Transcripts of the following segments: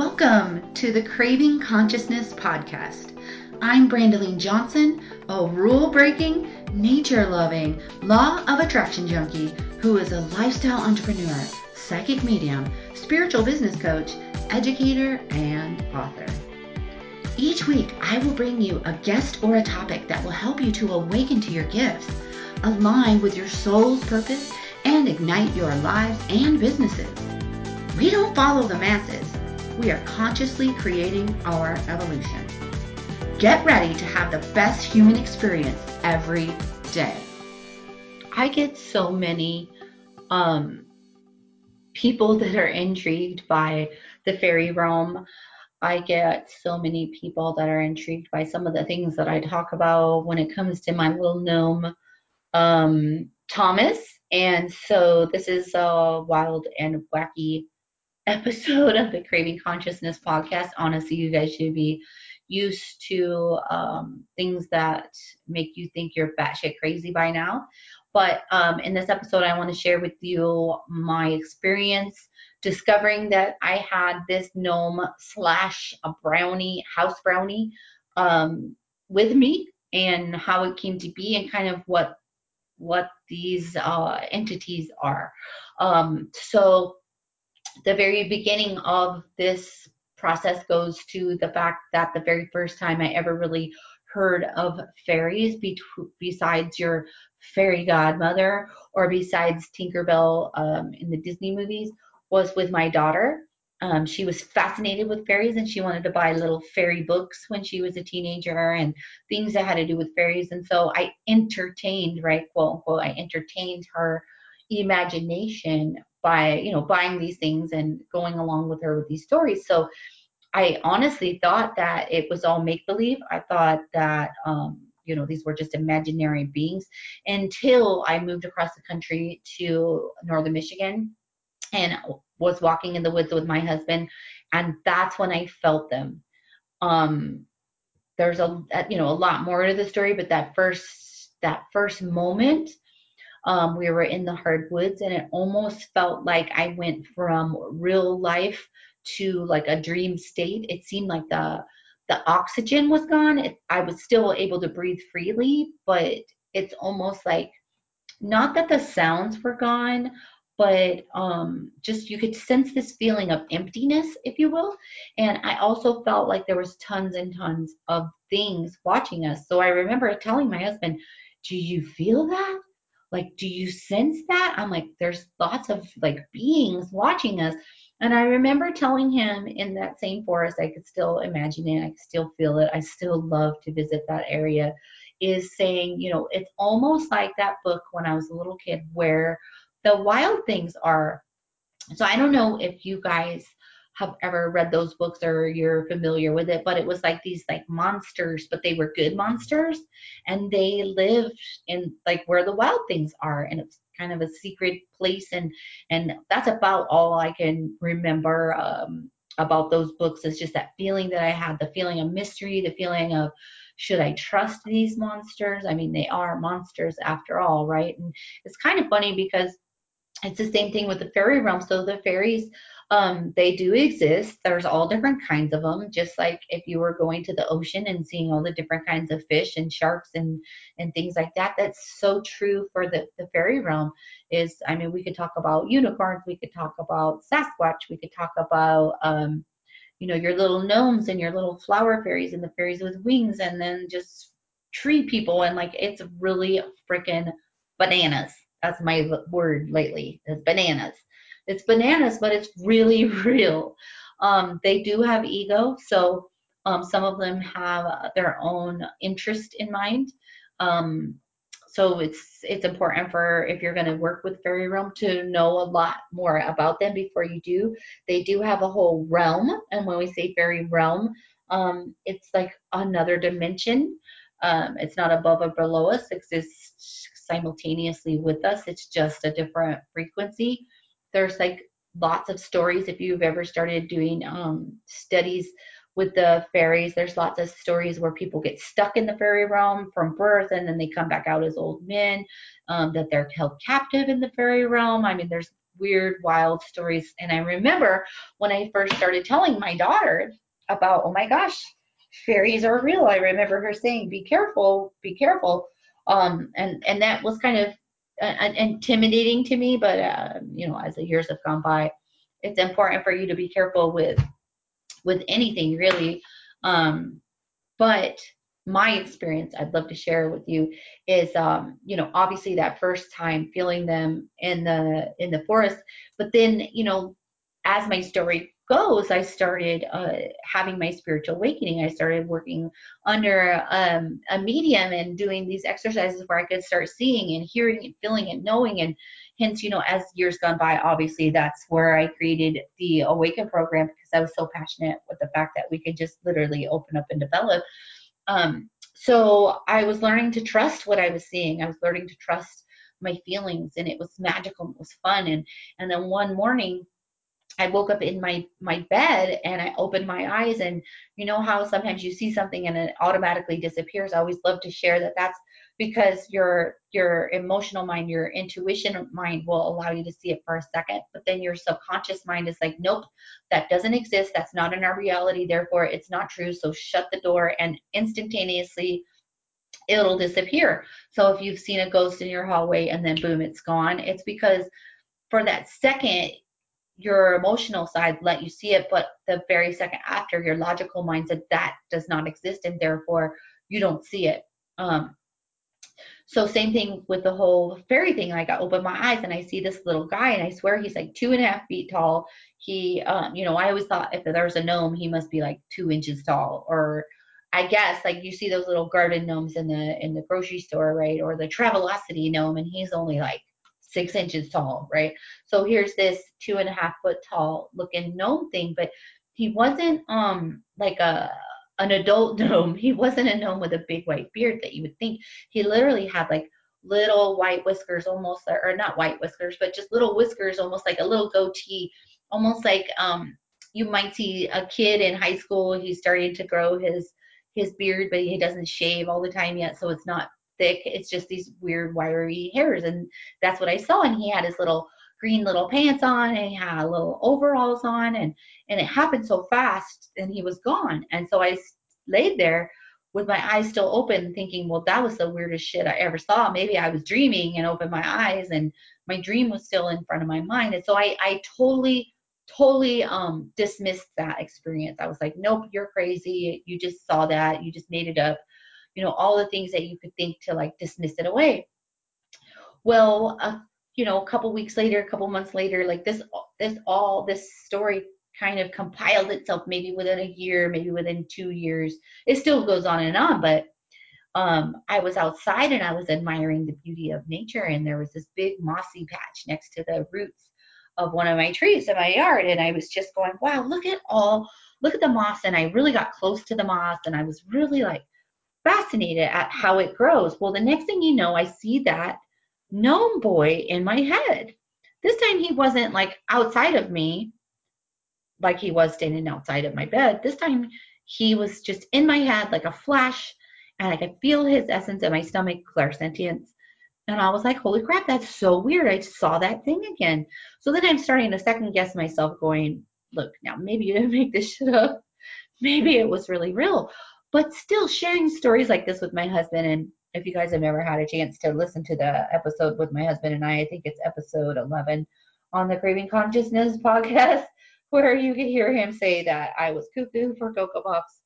Welcome to the Craving Consciousness podcast. I'm Brandilyn Johnson, a rule breaking, nature loving, law of attraction junkie who is a lifestyle entrepreneur, psychic medium, spiritual business coach, educator, and author. Each week, I will bring you a guest or a topic that will help you to awaken to your gifts, align with your soul's purpose, and ignite your lives and businesses. We don't follow the masses. We are consciously creating our evolution. Get ready to have the best human experience every day. I get so many um, people that are intrigued by the fairy realm. I get so many people that are intrigued by some of the things that I talk about when it comes to my little gnome, um, Thomas. And so this is a wild and wacky episode of the Craving Consciousness podcast. Honestly, you guys should be used to um, things that make you think you're batshit crazy by now. But um, in this episode, I want to share with you my experience discovering that I had this gnome slash a brownie, house brownie, um, with me and how it came to be and kind of what what these uh, entities are. Um, so the very beginning of this process goes to the fact that the very first time I ever really heard of fairies be- besides your fairy godmother or besides Tinkerbell um, in the Disney movies was with my daughter. Um, she was fascinated with fairies and she wanted to buy little fairy books when she was a teenager and things that had to do with fairies. And so I entertained, right, quote unquote, I entertained her imagination by you know buying these things and going along with her with these stories. So i honestly thought that it was all make believe i thought that um you know these were just imaginary beings until i moved across the country to northern michigan and was walking in the woods with my husband and that's when i felt them. Um there's a you know a lot more to the story but that first that first moment um, we were in the hardwoods, and it almost felt like I went from real life to like a dream state. It seemed like the the oxygen was gone. It, I was still able to breathe freely, but it's almost like not that the sounds were gone, but um, just you could sense this feeling of emptiness, if you will. And I also felt like there was tons and tons of things watching us. So I remember telling my husband, "Do you feel that?" Like do you sense that? I'm like there's lots of like beings watching us. And i remember telling him in that same forest i could still imagine it i could still feel it i still love to visit that area is saying you know it's almost like that book when i was a little kid where the wild things are. So i don't know if you guys have ever read those books or you're familiar with it, but it was like these like monsters, but they were good monsters and they lived in like where the wild things are and it's kind of a secret place and and that's about all I can remember um about those books is just that feeling that I had, the feeling of mystery, the feeling of should I trust these monsters? I mean, they are monsters after all, right? And it's kind of funny because it's the same thing with the fairy realm. So the fairies um, they do exist. There's all different kinds of them. Just like if you were going to the ocean and seeing all the different kinds of fish and sharks and and things like that. That's so true for the the fairy realm. Is I mean, we could talk about unicorns. We could talk about Sasquatch. We could talk about um, you know, your little gnomes and your little flower fairies and the fairies with wings, and then just tree people and like it's really freaking bananas. That's my word lately. It's bananas it's bananas, but it's really real. Um, they do have ego, so um, some of them have their own interest in mind. Um, so it's it's important for if you're going to work with fairy realm to know a lot more about them before you do. They do have a whole realm, and when we say fairy realm, um, it's like another dimension. Um, it's not above or below us; it exists simultaneously with us. It's just a different frequency there's like lots of stories if you've ever started doing um, studies with the fairies there's lots of stories where people get stuck in the fairy realm from birth and then they come back out as old men um, that they're held captive in the fairy realm i mean there's weird, wild stories. And I remember when I first started telling my daughter about, oh my gosh, fairies are real. I remember her saying, "Be careful, be careful," um, and and that was kind of uh, intimidating to me. But uh, you know, as the years have gone by, it's important for you to be careful with with anything really. Um, but my experience I'd love to share with you is um, you know obviously that first time feeling them in the in the forest but then you know as my story goes, I started uh, having my spiritual awakening. I started working under um, a medium and doing these exercises where I could start seeing and hearing and feeling and knowing. And hence, you know, as years gone by, obviously that's where I created the Awaken program because I was so passionate with the fact that we could just literally open up and develop. Um, so I was learning to trust what I was seeing. I was learning to trust my feelings, and it was magical. It was fun. And and then one morning I woke up in my my bed and I opened my eyes and you know how sometimes you see something and it automatically disappears. I always love to share that that's because your your emotional mind, your intuition mind will allow you to see it for a second, but then your subconscious mind is like, nope, that doesn't exist. That's not in our reality. Therefore, it's not true. So shut the door and instantaneously it'll disappear. So if you've seen a ghost in your hallway and then boom, it's gone, it's because for that second your emotional side let you see it, but the very second after, your logical mind said that does not exist, and therefore you don't see it. Um, so same thing with the whole fairy thing. Like I open my eyes and I see this little guy, and I swear he's like two and a half feet tall. He, um, you know, I always thought if there was a gnome, he must be like two inches tall, or I guess like you see those little garden gnomes in the in the grocery store, right? Or the Travelocity gnome, and he's only like six inches tall, right? So here's this two and a half foot tall looking gnome thing, but he wasn't um like a an adult gnome. He wasn't a gnome with a big white beard that you would think. He literally had like little white whiskers almost or not white whiskers, but just little whiskers almost like a little goatee, almost like um you might see a kid in high school, he's starting to grow his his beard, but he doesn't shave all the time yet, so it's not thick. It's just these weird wiry hairs. And that's what I saw. And he had his little green little pants on and he had little overalls on and and it happened so fast and he was gone. And so I laid there with my eyes still open thinking, well, that was the weirdest shit I ever saw. Maybe I was dreaming and opened my eyes and my dream was still in front of my mind. And so I, I totally, totally um, dismissed that experience. I was like, nope, you're crazy. You just saw that. You just made it up you know, all the things that you could think to like dismiss it away. Well, uh, you know, a couple weeks later, a couple months later, like this, this all this story kind of compiled itself maybe within a year, maybe within two years. It still goes on and on, but um, I was outside and I was admiring the beauty of nature, and there was this big mossy patch next to the roots of one of my trees in my yard, and I was just going, wow, look at all, look at the moss, and I really got close to the moss, and I was really like fascinated at how it grows. Well, the next thing you know, I see that gnome boy in my head. This time he wasn't like outside of me, like he was standing outside of my bed. This time he was just in my head like a flash, and I could feel his essence in my stomach, clairsentience. And I was like, holy crap, that's so weird. I saw that thing again. So then I'm starting to second guess myself, going, look, now maybe you didn't make this shit up. Maybe it was really real but still sharing stories like this with my husband and if you guys have never had a chance to listen to the episode with my husband and I, I think it's episode 11 on the Craving Consciousness podcast, where you can hear him say that I was cuckoo for Cocoa Puffs.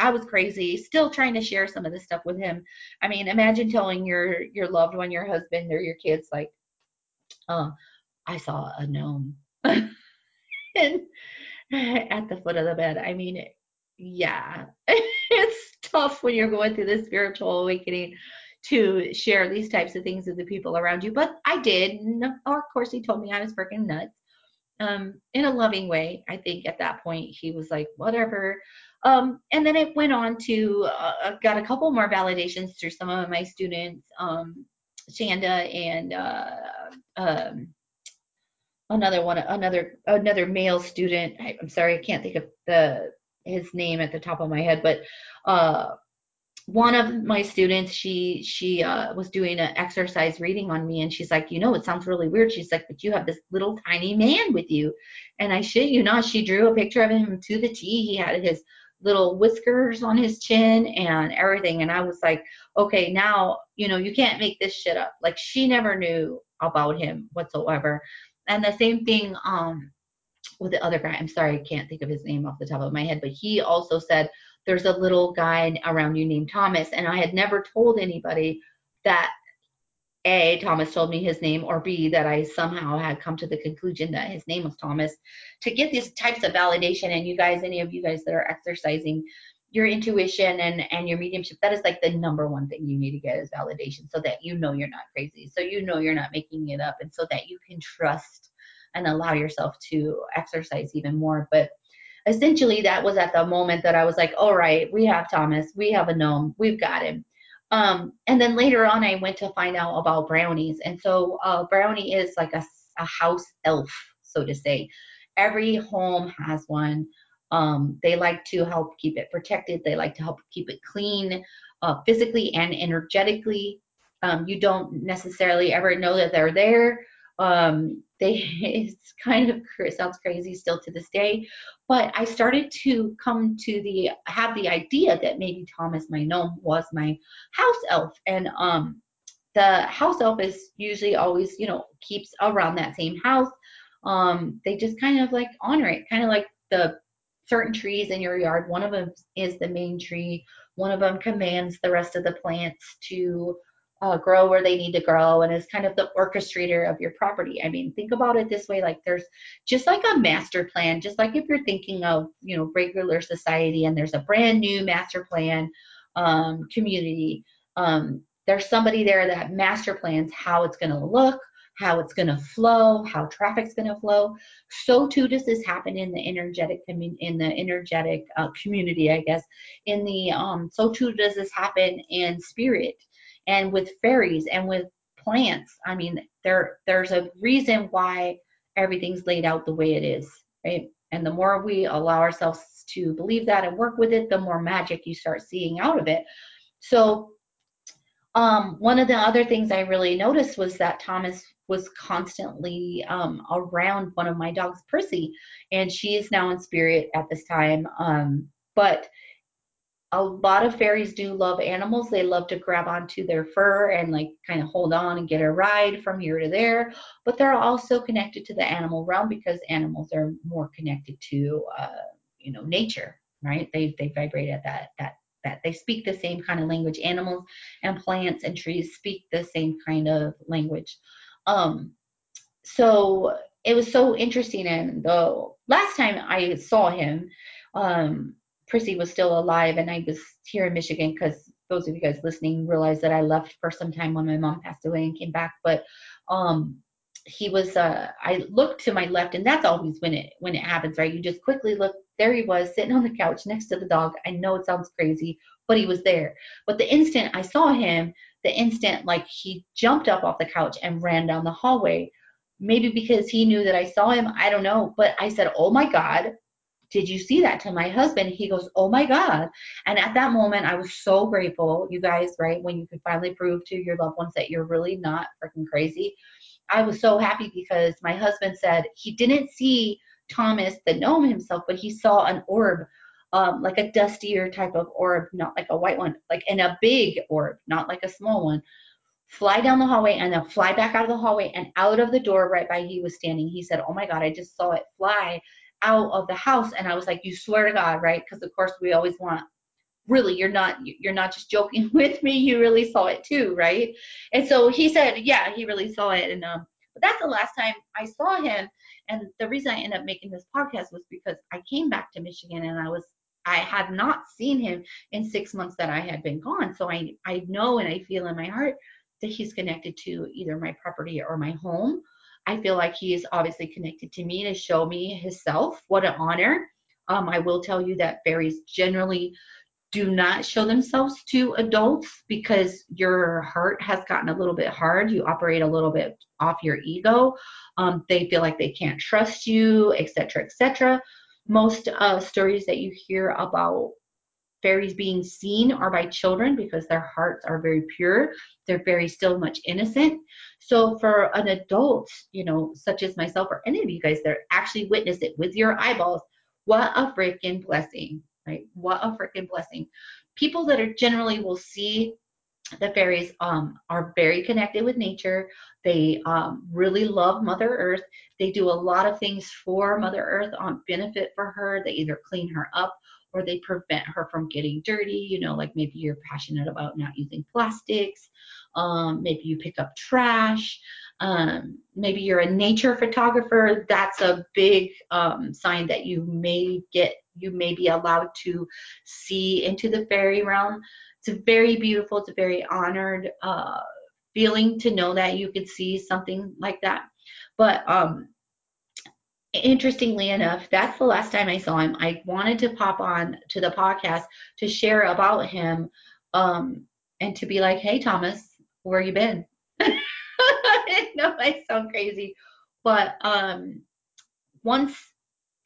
I was crazy, still trying to share some of this stuff with him. I mean, imagine telling your your loved one, your husband, or your kids, like, "Oh, I saw a gnome," and at the foot of the bed. I mean, yeah, it's tough when you're going through this spiritual awakening to share these types of things with the people around you. But I did. Of course, he told me I was freaking nuts um, in a loving way. I think at that point he was like, whatever. Um, and then it went on to uh, got a couple more validations through some of my students, um, Shanda and uh, um, another one, another another male student. I, I'm sorry, I can't think of the his name at the top of my head, but uh, one of my students she she uh, was doing an exercise reading on me and she's like you know it sounds really weird. She's like but you have this little tiny man with you. And i shit you not she drew a picture of him to the t. He had his little whiskers on his chin and everything and i was like okay now you know you can't make this shit up. Like she never knew about him whatsoever. And the same thing um with the other guy i'm sorry i can't think of his name off the top of my head but he also said there's a little guy around you named Thomas. And I had never told anybody that A, Thomas told me his name, or B, that I somehow had come to the conclusion that his name was Thomas. To get these types of validation, and you guys, any of you guys that are exercising your intuition and, and your mediumship, that is like the number one thing you need to get is validation so that you know you're not crazy, so you know you're not making it up, and so that you can trust and allow yourself to exercise even more. But essentially that was at the moment that I was like, all right, we have Thomas, we have a gnome, we've got him. Um, and then later on, I went to find out about brownies. And so uh, brownie is like a, a house elf, so to say. Every home has one. Um, they like to help keep it protected. They like to help keep it clean, uh, physically and energetically. Um, you don't necessarily ever know that they're there. Um, they it's kind of it sounds crazy still to this day, but I started to come to the have the idea that maybe Thomas, my gnome, was my house elf, and um, the house elf is usually always you know keeps around that same house. Um, they just kind of like honor it, kind of like the certain trees in your yard. One of them is the main tree. One of them commands the rest of the plants to uh, grow where they need to grow and is kind of the orchestrator of your property. I mean, think about it this way like there's just like a master plan, just like if you're thinking of, you know, regular society and there's a brand new master plan um, community, um, there's somebody there that master plans how it's going to look, how it's going to flow, how traffic's going to flow. So too does this happen in the energetic in the energetic uh, community, I guess. In the um, so too does this happen in spirit and with fairies and with plants. I mean, there there's a reason why everything's laid out the way it is, right? And the more we allow ourselves to believe that and work with it, the more magic you start seeing out of it. So um, one of the other things I really noticed was that Thomas was constantly um, around one of my dogs, Percy, and she is now in spirit at this time. Um, but a lot of fairies do love animals. They love to grab onto their fur and like kind of hold on and get a ride from here to there. But they're also connected to the animal realm because animals are more connected to, uh, you know, nature, right? They they vibrate at that that that they speak the same kind of language. Animals and plants and trees speak the same kind of language. Um, so it was so interesting. And the last time I saw him, um, Prissy was still alive and I was here in Michigan because those of you guys listening realize that I left for some time when my mom passed away and came back. But um, he was uh, I looked to my left and that's always when it when it happens, right? You just quickly look, there he was sitting on the couch next to the dog. I know it sounds crazy, but he was there. But the instant I saw him, the instant like he jumped up off the couch and ran down the hallway. Maybe because he knew that I saw him, I don't know. But I said, Oh my God, did you see that to my husband? He goes oh my god. And at that moment i was so grateful you guys right when you could finally prove to your loved ones that you're really not freaking crazy. I was so happy because my husband said he didn't see thomas the gnome himself but he saw an orb um, like a dustier type of orb not like a white one like in a big orb not like a small one. Fly down the hallway and then fly back out of the hallway and out of the door right by he was standing. He said oh my god i just saw it fly out of the house and i was like you swear to god right? Because of course we always want really you're not you're not just joking with me you really saw it too right? And so he said yeah he really saw it and um but that's the last time i saw him and the reason i ended up making this podcast was because i came back to michigan and i was i had not seen him in six months that i had been gone so i i know and i feel in my heart that he's connected to either my property or my home I feel like he is obviously connected to me to show me himself. What an honor. Um, I will tell you that fairies generally do not show themselves to adults because your heart has gotten a little bit hard. You operate a little bit off your ego. Um, they feel like they can't trust you, etc., etc. Most uh, stories that you hear about fairies being seen are by children because their hearts are very pure. They're very still much innocent. So for an adult, you know, such as myself or any of you guys that actually witness it with your eyeballs, what a freaking blessing, right? What a freaking blessing. People that are generally will see the fairies um, are very connected with nature. They um, really love Mother Earth. They do a lot of things for Mother Earth on benefit for her. They either clean her up or they prevent her from getting dirty. You know, like maybe you're passionate about not using plastics. Um, maybe you pick up trash. Um, maybe you're a nature photographer. That's a big um, sign that you may get, you may be allowed to see into the fairy realm. It's a very beautiful. It's a very honored uh, feeling to know that you could see something like that. But um, interestingly enough, that's the last time I saw him. I wanted to pop on to the podcast to share about him um, and to be like, hey, Thomas, where you been? I know I sound crazy, but um, once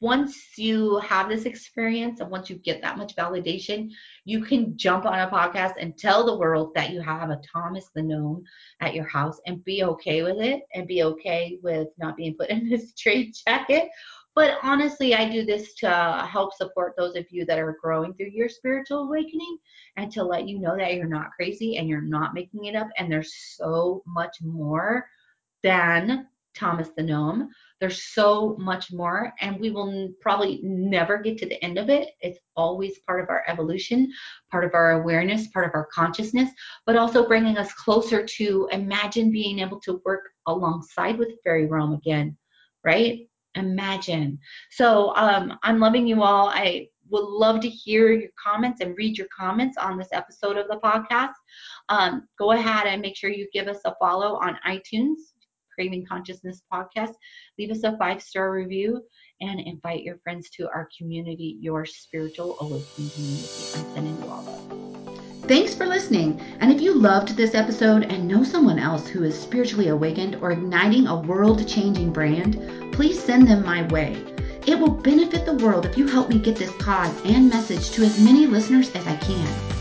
once you have this experience and once you get that much validation, you can jump on a podcast and tell the world that you have a Thomas the Gnome at your house and be okay with it and be okay with not being put in this straight jacket. But honestly, I do this to help support those of you that are growing through your spiritual awakening and to let you know that you're not crazy and you're not making it up. And there's so much more than Thomas the Gnome. There's so much more, and we will probably never get to the end of it. It's always part of our evolution, part of our awareness, part of our consciousness, but also bringing us closer to imagine being able to work alongside with fairy realm again, right? Imagine. So um, I'm loving you all. I would love to hear your comments and read your comments on this episode of the podcast. Um, go ahead and make sure you give us a follow on iTunes Craving Consciousness podcast. Leave us a five star review and invite your friends to our community, your spiritual awakening community. I'm sending you all love. Thanks for listening. And if you loved this episode and know someone else who is spiritually awakened or igniting a world changing brand, please send them my way. It will benefit the world if you help me get this pod and message to as many listeners as I can.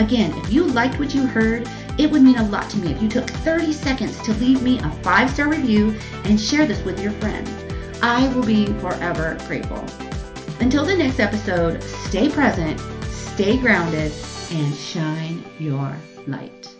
Again, if you liked what you heard, it would mean a lot to me if you took 30 seconds to leave me a five star review and share this with your friends. I will be forever grateful. Until the next episode, stay present, stay grounded, and shine your light.